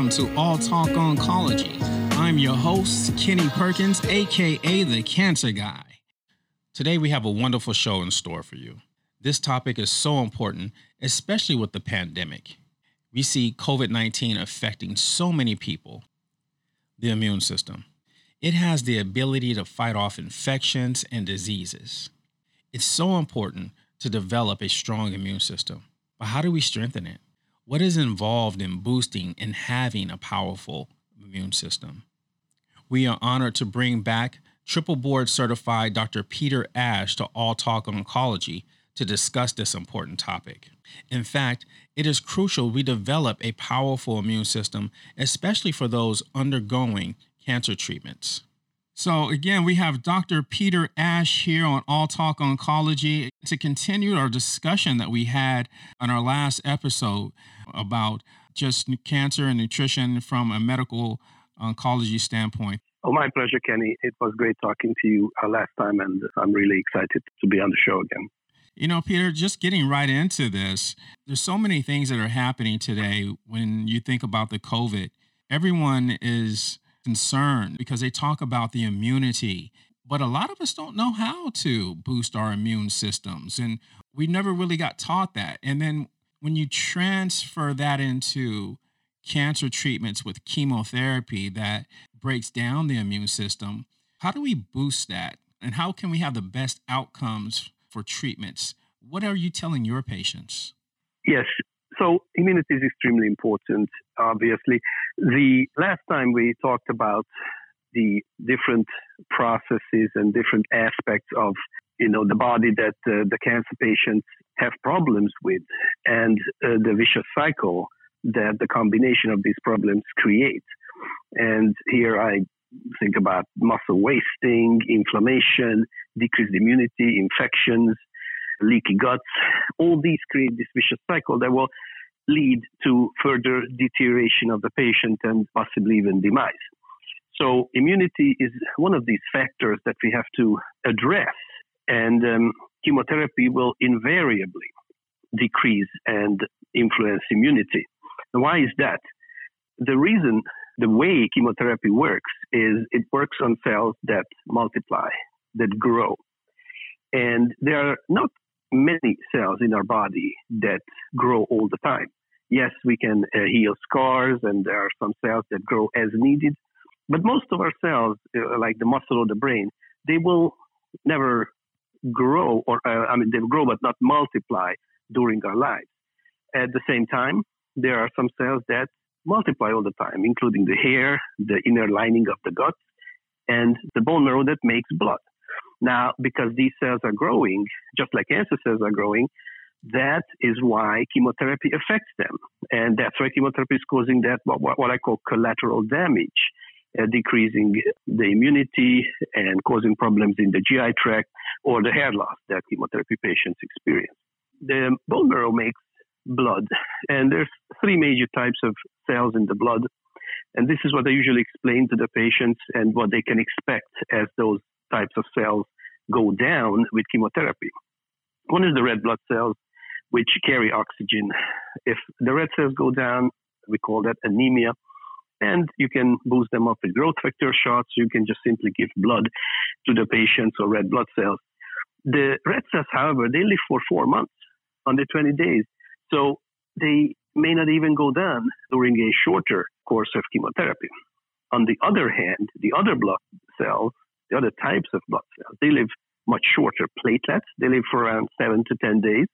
welcome to All Talk Oncology. I'm your host, Kenny Perkins, aka the Cancer Guy. Today, we have a wonderful show in store for you. This topic is so important, especially with the pandemic. We see COVID 19 affecting so many people. The immune system. It has the ability to fight off infections and diseases. It's so important to develop a strong immune system. But how do we strengthen it? What is involved in boosting and having a powerful immune system? We are honored to bring back triple board certified Dr. Peter Ash to All Talk Oncology to discuss this important topic. In fact, it is crucial we develop a powerful immune system, especially for those undergoing cancer treatments. So, again, we have Dr. Peter Ash here on All Talk Oncology to continue our discussion that we had on our last episode about just cancer and nutrition from a medical oncology standpoint. Oh, my pleasure, Kenny. It was great talking to you uh, last time, and I'm really excited to be on the show again. You know, Peter, just getting right into this, there's so many things that are happening today when you think about the COVID. Everyone is concerned because they talk about the immunity, but a lot of us don't know how to boost our immune systems. And we never really got taught that. And then when you transfer that into cancer treatments with chemotherapy that breaks down the immune system, how do we boost that? And how can we have the best outcomes for treatments? What are you telling your patients? Yes, so immunity is extremely important, obviously. The last time we talked about the different processes and different aspects of you know the body that uh, the cancer patients have problems with and uh, the vicious cycle that the combination of these problems create and here i think about muscle wasting inflammation decreased immunity infections leaky guts. All these create this vicious cycle that will lead to further deterioration of the patient and possibly even demise. So, immunity is one of these factors that we have to address, and um, chemotherapy will invariably decrease and influence immunity. Why is that? The reason, the way chemotherapy works is it works on cells that multiply, that grow. And there are not many cells in our body that grow all the time. Yes, we can uh, heal scars, and there are some cells that grow as needed. But most of our cells, uh, like the muscle or the brain, they will never grow, or uh, I mean, they grow but not multiply during our lives. At the same time, there are some cells that multiply all the time, including the hair, the inner lining of the gut, and the bone marrow that makes blood. Now, because these cells are growing, just like cancer cells are growing, that is why chemotherapy affects them. And that's why chemotherapy is causing that, what, what I call collateral damage, Uh, decreasing the immunity and causing problems in the GI tract or the hair loss that chemotherapy patients experience. The bone marrow makes blood, and there's three major types of cells in the blood. And this is what I usually explain to the patients and what they can expect as those types of cells go down with chemotherapy. One is the red blood cells, which carry oxygen. If the red cells go down, we call that anemia. And you can boost them up with growth factor shots. You can just simply give blood to the patients or red blood cells. The red cells, however, they live for four months, under 20 days. So they may not even go down during a shorter course of chemotherapy. On the other hand, the other blood cells, the other types of blood cells, they live much shorter. Platelets, they live for around seven to 10 days.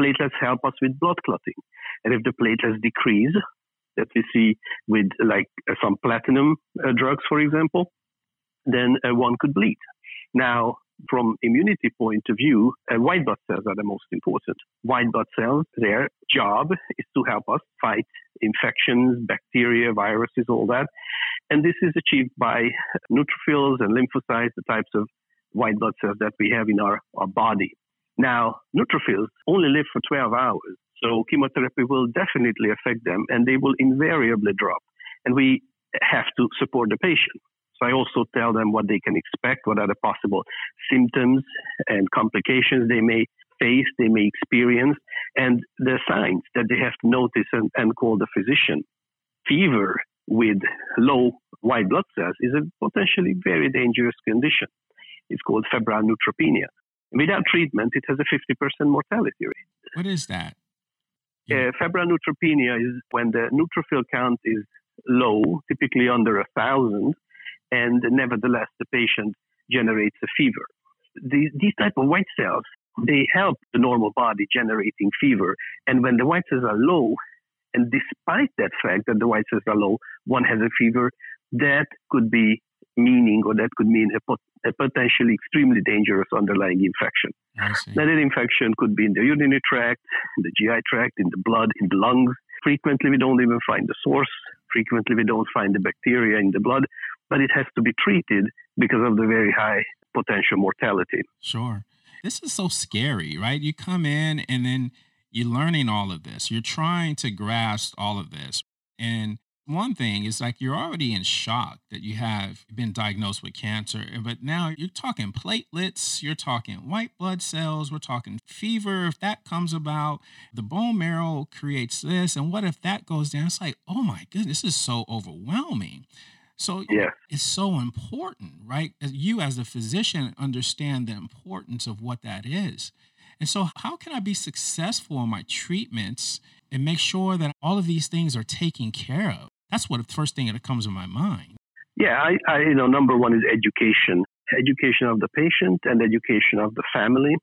Platelets help us with blood clotting. And if the platelets decrease, that we see with like some platinum uh, drugs, for example, then uh, one could bleed. Now, from immunity point of view, uh, white blood cells are the most important. White blood cells, their job is to help us fight infections, bacteria, viruses, all that. And this is achieved by neutrophils and lymphocytes, the types of white blood cells that we have in our, our body. Now, neutrophils only live for 12 hours, so chemotherapy will definitely affect them and they will invariably drop. And we have to support the patient. So I also tell them what they can expect, what are the possible symptoms and complications they may face, they may experience, and the signs that they have to notice and, and call the physician. fever with low white blood cells is a potentially very dangerous condition. It's called febrile neutropenia. Without treatment, it has a 50% mortality rate. What is that? Uh, febrile neutropenia is when the neutrophil count is low, typically under a thousand, and nevertheless the patient generates a fever. These, these type of white cells, they help the normal body generating fever. And when the white cells are low, and despite that fact that the white cells are low, one has a fever, that could be meaning or that could mean a, pot- a potentially extremely dangerous underlying infection. Now, that infection could be in the urinary tract, in the GI tract, in the blood, in the lungs. Frequently, we don't even find the source. Frequently, we don't find the bacteria in the blood, but it has to be treated because of the very high potential mortality. Sure. This is so scary, right? You come in and then you're learning all of this. You're trying to grasp all of this. And one thing is like you're already in shock that you have been diagnosed with cancer, but now you're talking platelets, you're talking white blood cells, we're talking fever. If that comes about, the bone marrow creates this, and what if that goes down? It's like, oh my goodness, this is so overwhelming. So yeah. it's so important, right? You as a physician understand the importance of what that is. And so, how can I be successful in my treatments and make sure that all of these things are taken care of? That's what the first thing that comes to my mind. Yeah, I, I, you know, number one is education, education of the patient and education of the family.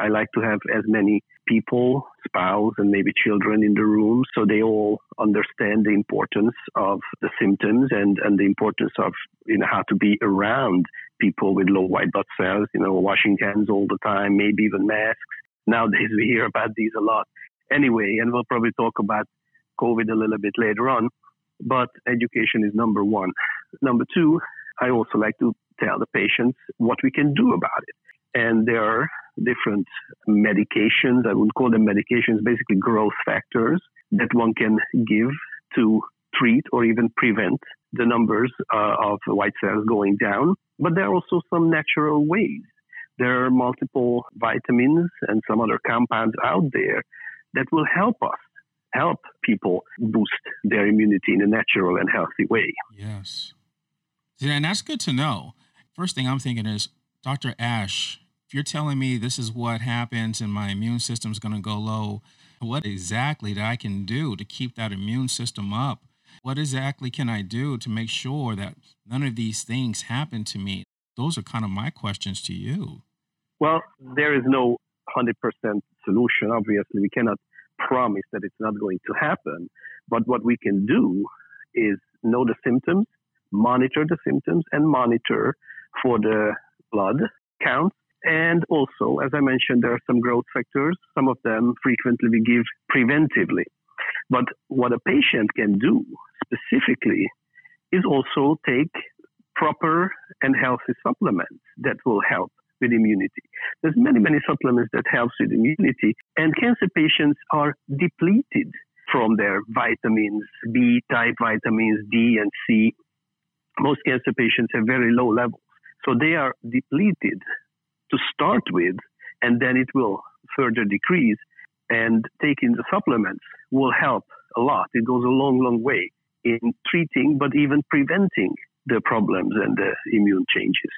I like to have as many people, spouse, and maybe children in the room so they all understand the importance of the symptoms and, and the importance of you know how to be around people with low white blood cells, you know, washing hands all the time, maybe even masks. Nowadays we hear about these a lot. Anyway, and we'll probably talk about COVID a little bit later on but education is number one. Number two, I also like to tell the patients what we can do about it. And there are different medications, I would call them medications, basically growth factors that one can give to treat or even prevent the numbers uh, of white cells going down. But there are also some natural ways. There are multiple vitamins and some other compounds out there that will help us help people boost their immunity in a natural and healthy way. Yes. And that's good to know. First thing I'm thinking is, Dr. Ash, if you're telling me this is what happens and my immune system's going to go low, what exactly that I can do to keep that immune system up? What exactly can I do to make sure that none of these things happen to me? Those are kind of my questions to you. Well, there is no 100% solution. Obviously, we cannot promise that it's not going to happen. But what we can do is know the symptoms, monitor the symptoms, and monitor for the blood counts. And also, as I mentioned, there are some growth factors. Some of them frequently we give preventively. But what a patient can do specifically is also take proper and healthy supplements that will help with immunity. There's many, many supplements that helps with immunity, and cancer patients are depleted from their vitamins, B type vitamins, D and C. Most cancer patients have very low levels. So they are depleted to start with, and then it will further decrease. And taking the supplements will help a lot. It goes a long, long way in treating, but even preventing the problems and the immune changes.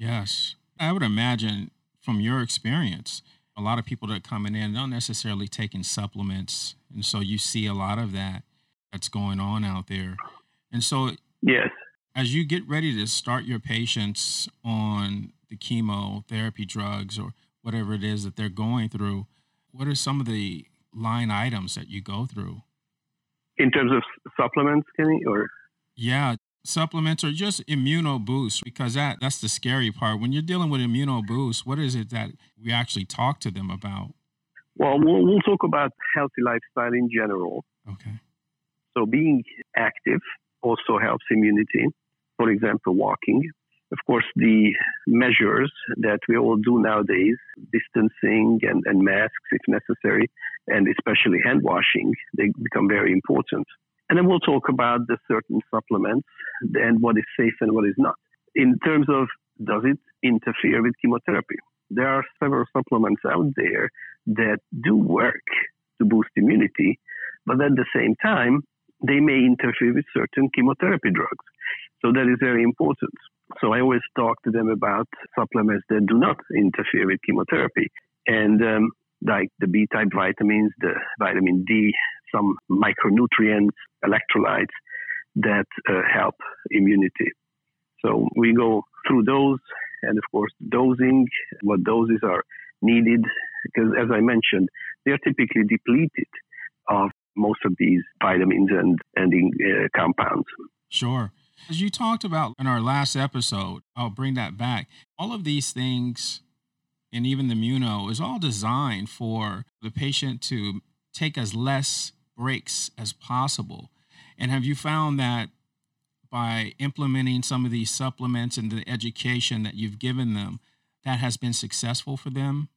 Yes. I would imagine from your experience, a lot of people that are coming in don't necessarily taking supplements. And so you see a lot of that that's going on out there. And so yes. as you get ready to start your patients on the chemotherapy drugs or whatever it is that they're going through, what are some of the line items that you go through? In terms of supplements, Kenny, or yeah, supplements or just immuno boost because that that's the scary part. When you're dealing with immuno boost what is it that we actually talk to them about? Well we'll, we'll talk about healthy lifestyle in general. Okay. So being active also helps immunity. For example walking. Of course the measures that we all do nowadays distancing and, and masks if necessary and especially hand washing they become very important and then we'll talk about the certain supplements and what is safe and what is not. In terms of does it interfere with chemotherapy? There are several supplements out there that do work to boost immunity, but at the same time, they may interfere with certain chemotherapy drugs. So that is very important. So I always talk to them about supplements that do not interfere with chemotherapy. And um, like the B type vitamins, the vitamin D, some micronutrients, electrolytes that uh, help immunity. So we go through those and of course dosing, what doses are needed, because as I mentioned, they are typically depleted of most of these vitamins and, and uh, compounds. Sure. As you talked about in our last episode, I'll bring that back. All of these things, and even the Immuno, is all designed for the patient to take as less breaks as possible. And have you found that by implementing some of these supplements and the education that you've given them, that has been successful for them?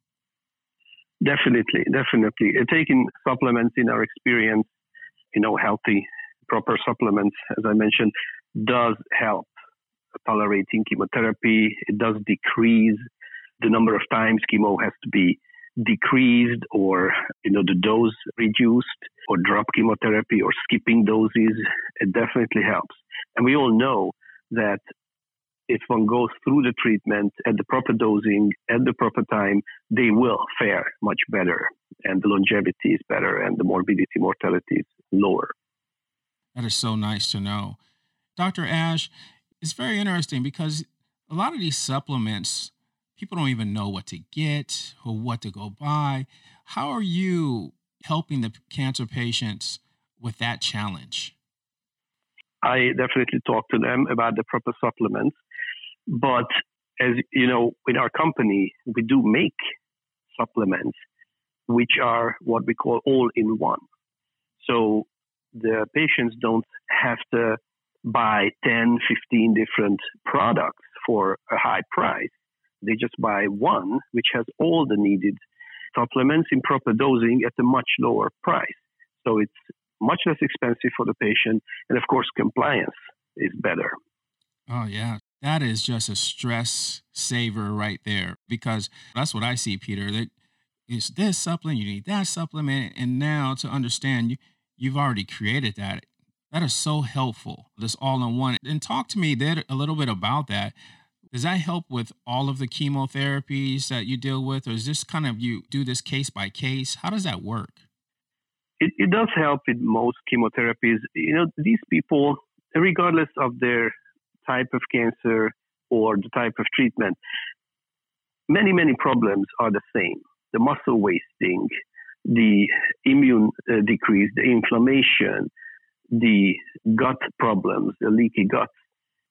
Definitely, definitely. Uh, taking supplements in our experience, you know, healthy, proper supplements, as I mentioned, does help tolerating chemotherapy. It does decrease the number of times chemo has to be decreased or you know the dose reduced or drop chemotherapy or skipping doses it definitely helps and we all know that if one goes through the treatment at the proper dosing at the proper time they will fare much better and the longevity is better and the morbidity mortality is lower that is so nice to know Dr. Ash, it's very interesting because a lot of these supplements, people don't even know what to get or what to go buy. How are you helping the cancer patients with that challenge? I definitely talk to them about the proper supplements. But as you know, in our company, we do make supplements which are what we call all in one. So the patients don't have to buy 10, 15 different products for a high price. They just buy one, which has all the needed supplements in proper dosing at a much lower price. So it's much less expensive for the patient. And of course, compliance is better. Oh, yeah. That is just a stress saver right there because that's what I see, Peter. That it's this supplement, you need that supplement. And now to understand, you, you've already created that that is so helpful. This all in one. And talk to me there a little bit about that. Does that help with all of the chemotherapies that you deal with, or is this kind of you do this case by case? How does that work? It, it does help with most chemotherapies. You know, these people, regardless of their type of cancer or the type of treatment, many, many problems are the same. The muscle wasting, the immune uh, decrease, the inflammation, the gut problems, the leaky gut,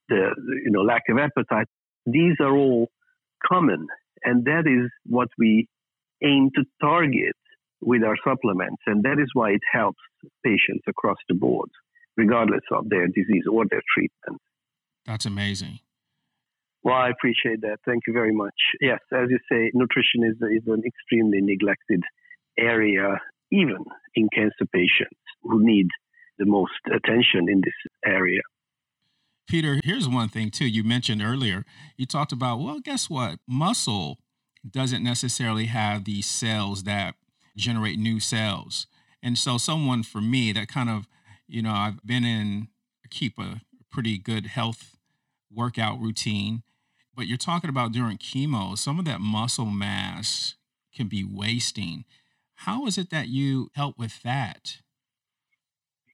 the you know lack of appetite. These are all common, and that is what we aim to target with our supplements, and that is why it helps patients across the board, regardless of their disease or their treatment. That's amazing. Well, I appreciate that. Thank you very much. Yes, as you say, nutrition is, is an extremely neglected area, even in cancer patients who need the most attention in this area. Peter, here's one thing too. You mentioned earlier, you talked about, well, guess what? Muscle doesn't necessarily have these cells that generate new cells. And so, someone for me that kind of, you know, I've been in, keep a pretty good health workout routine, but you're talking about during chemo, some of that muscle mass can be wasting. How is it that you help with that?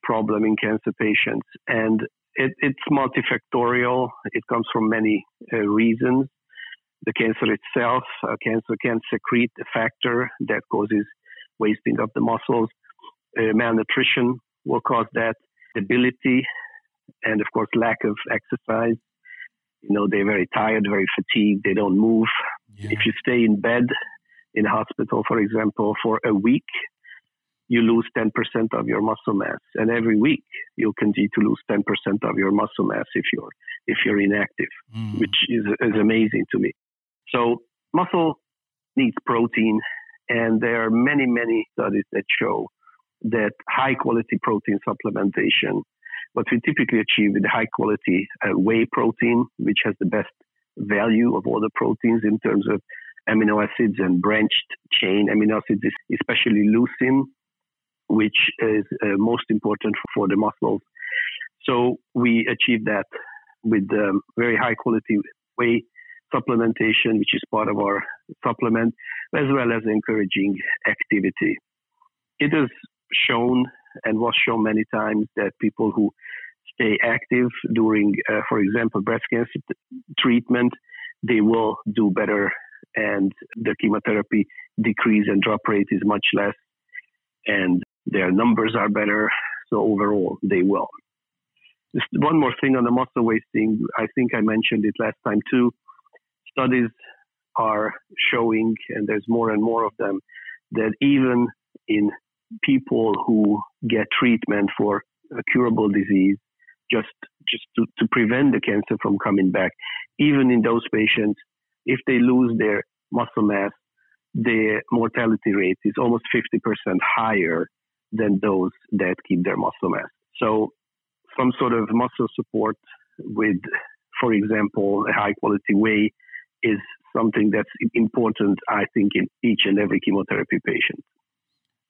problem in cancer patients. And it, it's multifactorial. It comes from many uh, reasons. The cancer itself, uh, cancer can secrete a factor that causes wasting of the muscles. Uh, malnutrition will cause that. Debility, and of course, lack of exercise. You know, they're very tired, very fatigued. They don't move. Yeah. If you stay in bed in a hospital, for example, for a week, you lose 10% of your muscle mass. And every week you'll continue to lose 10% of your muscle mass if you're, if you're inactive, mm. which is, is amazing to me. So muscle needs protein. And there are many, many studies that show that high quality protein supplementation, what we typically achieve with high quality uh, whey protein, which has the best value of all the proteins in terms of amino acids and branched chain amino acids, especially leucine, which is uh, most important for the muscles. So we achieve that with um, very high quality whey supplementation, which is part of our supplement, as well as encouraging activity. It is shown and was shown many times that people who stay active during, uh, for example, breast cancer treatment, they will do better and the chemotherapy decrease and drop rate is much less and their numbers are better. So overall, they will. Just one more thing on the muscle wasting. I think I mentioned it last time too. Studies are showing, and there's more and more of them, that even in people who get treatment for a curable disease, just just to, to prevent the cancer from coming back, even in those patients, if they lose their muscle mass, the mortality rate is almost 50% higher than those that keep their muscle mass. So, some sort of muscle support with, for example, a high quality whey is something that's important, I think, in each and every chemotherapy patient.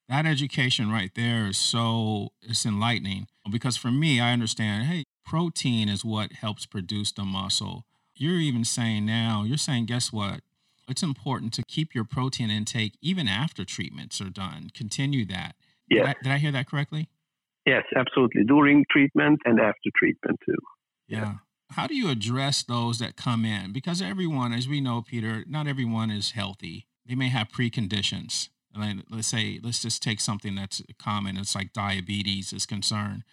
That education right there is so it's enlightening because for me, I understand, hey, protein is what helps produce the muscle. You're even saying now, you're saying, guess what? It's important to keep your protein intake even after treatments are done. Continue that. Yes. Did I, did I hear that correctly? Yes, absolutely. During treatment and after treatment too. Yeah. How do you address those that come in? Because everyone, as we know, Peter, not everyone is healthy. They may have preconditions. let's say, let's just take something that's common. It's like diabetes is concerned.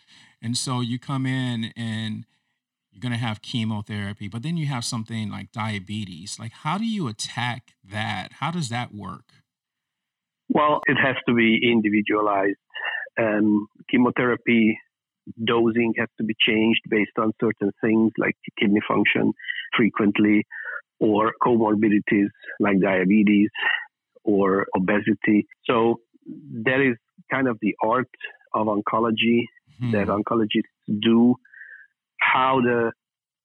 And so you come in and you're going to have chemotherapy, but then you have something like diabetes. Like, how do you attack that? How does that work? Well, it has to be individualized. And chemotherapy dosing has to be changed based on certain things like kidney function frequently or comorbidities like diabetes or obesity. So that is kind of the art of oncology hmm. that oncologists do how to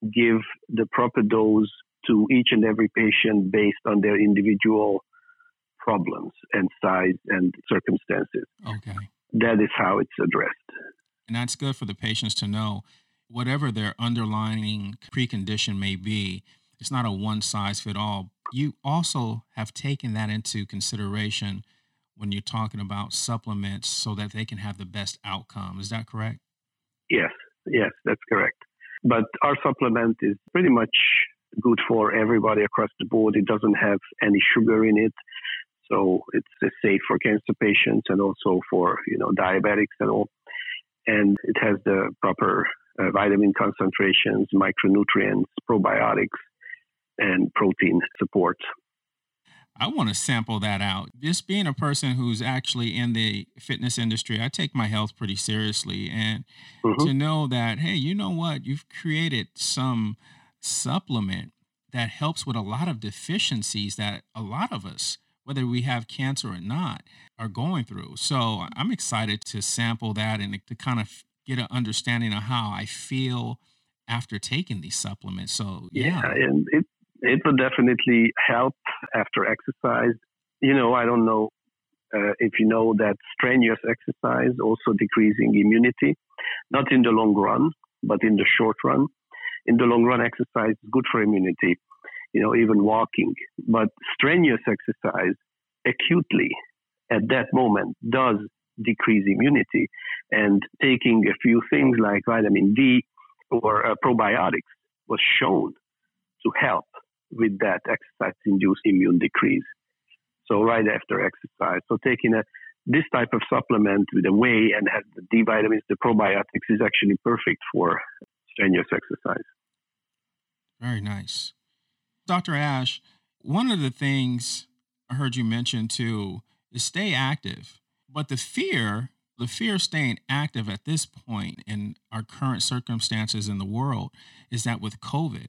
give the proper dose to each and every patient based on their individual problems and size and circumstances. Okay. That is how it's addressed. And that's good for the patients to know whatever their underlying precondition may be, it's not a one size fit all. You also have taken that into consideration when you're talking about supplements so that they can have the best outcome. Is that correct? Yes, yes, that's correct. But our supplement is pretty much good for everybody across the board. It doesn't have any sugar in it. So it's safe for cancer patients and also for, you know, diabetics and all. And it has the proper uh, vitamin concentrations, micronutrients, probiotics, and protein support. I want to sample that out. Just being a person who's actually in the fitness industry, I take my health pretty seriously. And mm-hmm. to know that, hey, you know what? You've created some supplement that helps with a lot of deficiencies that a lot of us, whether we have cancer or not, are going through. So I'm excited to sample that and to kind of get an understanding of how I feel after taking these supplements. So yeah, yeah and it it would definitely help after exercise. You know, I don't know uh, if you know that strenuous exercise also decreasing immunity, not in the long run, but in the short run. In the long run, exercise is good for immunity, you know, even walking. But strenuous exercise acutely at that moment does decrease immunity. And taking a few things like vitamin D or uh, probiotics was shown to help with that exercise induced immune decrease. So right after exercise. So taking a this type of supplement with a whey and has the D vitamins, the probiotics is actually perfect for strenuous exercise. Very nice. Dr. Ash, one of the things I heard you mention too is stay active. But the fear, the fear of staying active at this point in our current circumstances in the world is that with COVID.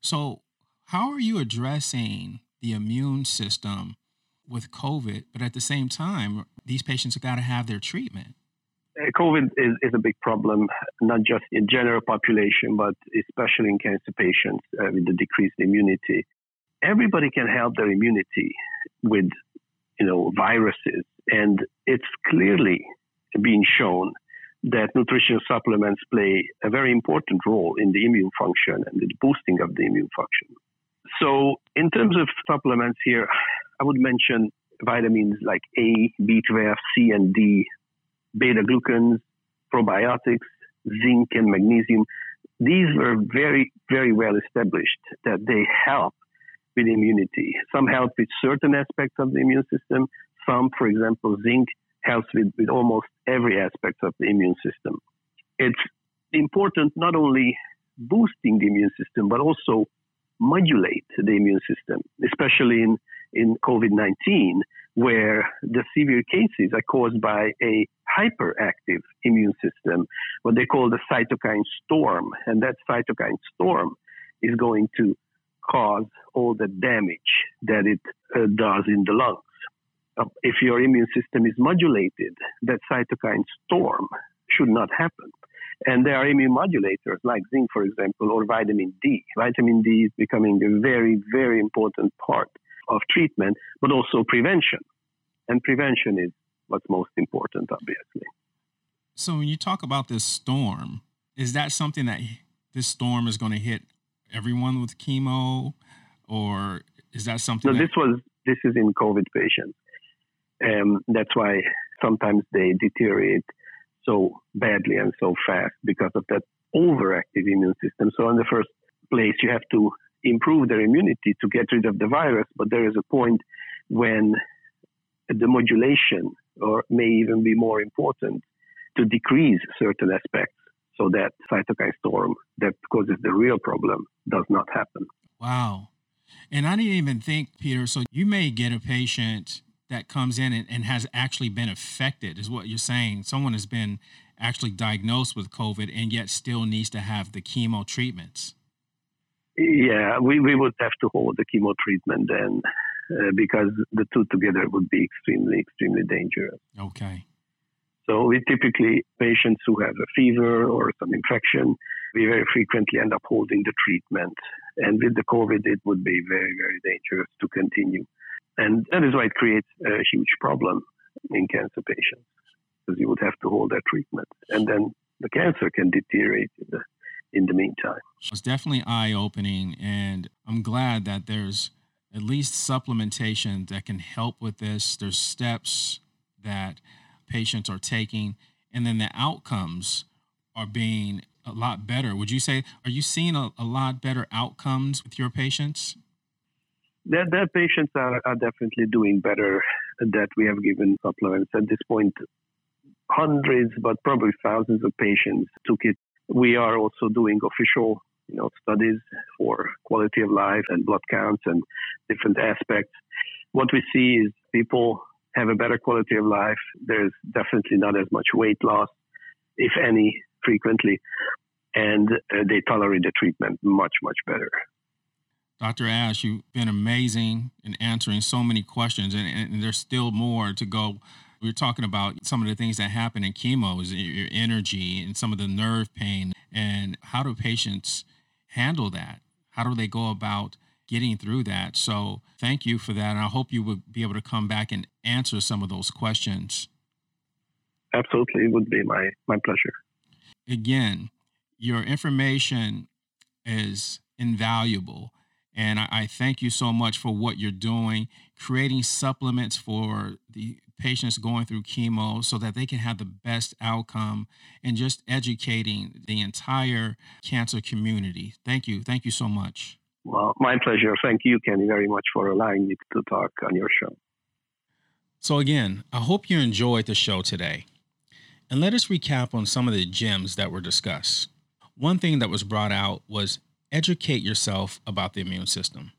So how are you addressing the immune system with COVID, but at the same time, these patients have got to have their treatment? Uh, COVID is, is a big problem, not just in general population, but especially in cancer patients uh, with the decreased immunity. Everybody can help their immunity with, you know, viruses, and it's clearly been shown that nutritional supplements play a very important role in the immune function and the boosting of the immune function. So, in terms of supplements here, I would mention vitamins like A, B12, C, and D, beta glucans, probiotics, zinc, and magnesium. These were very, very well established that they help with immunity. Some help with certain aspects of the immune system. Some, for example, zinc helps with, with almost every aspect of the immune system. It's important not only boosting the immune system, but also modulate the immune system, especially in, in COVID 19, where the severe cases are caused by a hyperactive immune system, what they call the cytokine storm. And that cytokine storm is going to cause all the damage that it uh, does in the lungs. Uh, if your immune system is modulated, that cytokine storm should not happen. And there are immune modulators like zinc, for example, or vitamin D. Vitamin D is becoming a very, very important part of treatment, but also prevention. And prevention is what's most important, obviously. So when you talk about this storm, is that something that this storm is going to hit everyone with chemo, or is that something? No, that- this was this is in COVID patients. Um, that's why sometimes they deteriorate so badly and so fast because of that overactive immune system. So, in the first place, you have to improve their immunity to get rid of the virus, but there is a point when the modulation or may even be more important to decrease certain aspects so that cytokine storm that causes the real problem does not happen. Wow. And I didn't even think, Peter, so you may get a patient that comes in and, and has actually been affected, is what you're saying. Someone has been actually diagnosed with COVID and yet still needs to have the chemo treatments. Yeah, we, we would have to hold the chemo treatment then uh, because the two together would be extremely, extremely dangerous. Okay. So we typically, patients who have a fever or some infection, we very frequently end up holding the treatment. And with the COVID, it would be very, very dangerous to continue. And that is why it creates a huge problem in cancer patients because you would have to hold that treatment. And then the cancer can deteriorate in the, in the meantime. It's definitely eye opening. And I'm glad that there's at least supplementation that can help with this. There's steps that patients are taking, and then the outcomes are being a lot better. Would you say, are you seeing a, a lot better outcomes with your patients? Their, their patients are, are definitely doing better that we have given supplements. At this point, hundreds, but probably thousands of patients took it. We are also doing official you know, studies for quality of life and blood counts and different aspects. What we see is people have a better quality of life. There's definitely not as much weight loss, if any, frequently, and uh, they tolerate the treatment much, much better. Dr. Ash, you've been amazing in answering so many questions, and, and, there's still more to go. We are talking about some of the things that happen in chemo, is your energy and some of the nerve pain, and how do patients handle that? How do they go about getting through that? So, thank you for that, and I hope you would be able to come back and answer some of those questions. Absolutely, it would be my my pleasure. Again, your information is invaluable and I, I, thank you so much for what you're doing, creating supplements for the patients going through chemo so that they can have the best outcome and just educating the entire cancer community. Thank you. Thank you so much. Well, my pleasure. Thank you, Kenny, very much for allowing me to talk on your show. So, again, I hope you enjoyed the show today. And let us recap on some of the gems that were discussed. One thing that was brought out was educate yourself about the immune system.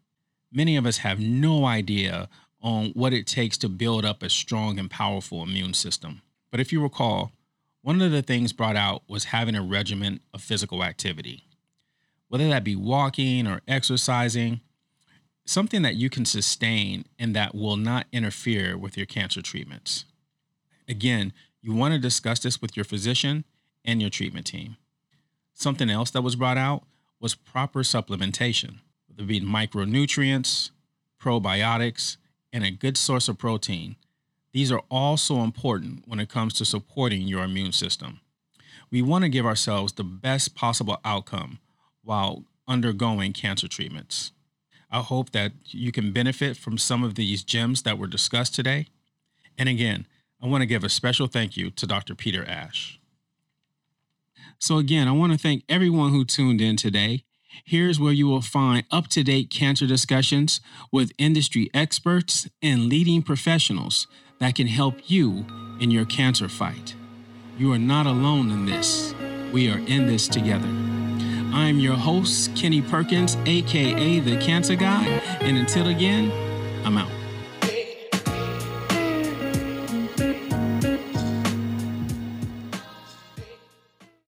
Many of us have no idea on what it takes to build up a strong and powerful immune system. But if you recall, one of the things brought out was having a regimen of physical activity, whether that be walking or exercising, something that you can sustain and that will not interfere with your cancer treatments. Again, you want to discuss this with your physician and your treatment team. Something else that was brought out was proper supplementation, whether it be micronutrients, probiotics, and a good source of protein. These are all so important when it comes to supporting your immune system. We want to give ourselves the best possible outcome while undergoing cancer treatments. I hope that you can benefit from some of these gems that were discussed today. And again, I want to give a special thank you to Dr. Peter Ash. So, again, I want to thank everyone who tuned in today. Here's where you will find up to date cancer discussions with industry experts and leading professionals that can help you in your cancer fight. You are not alone in this. We are in this together. I'm your host, Kenny Perkins, aka The Cancer Guy, and until again, I'm out.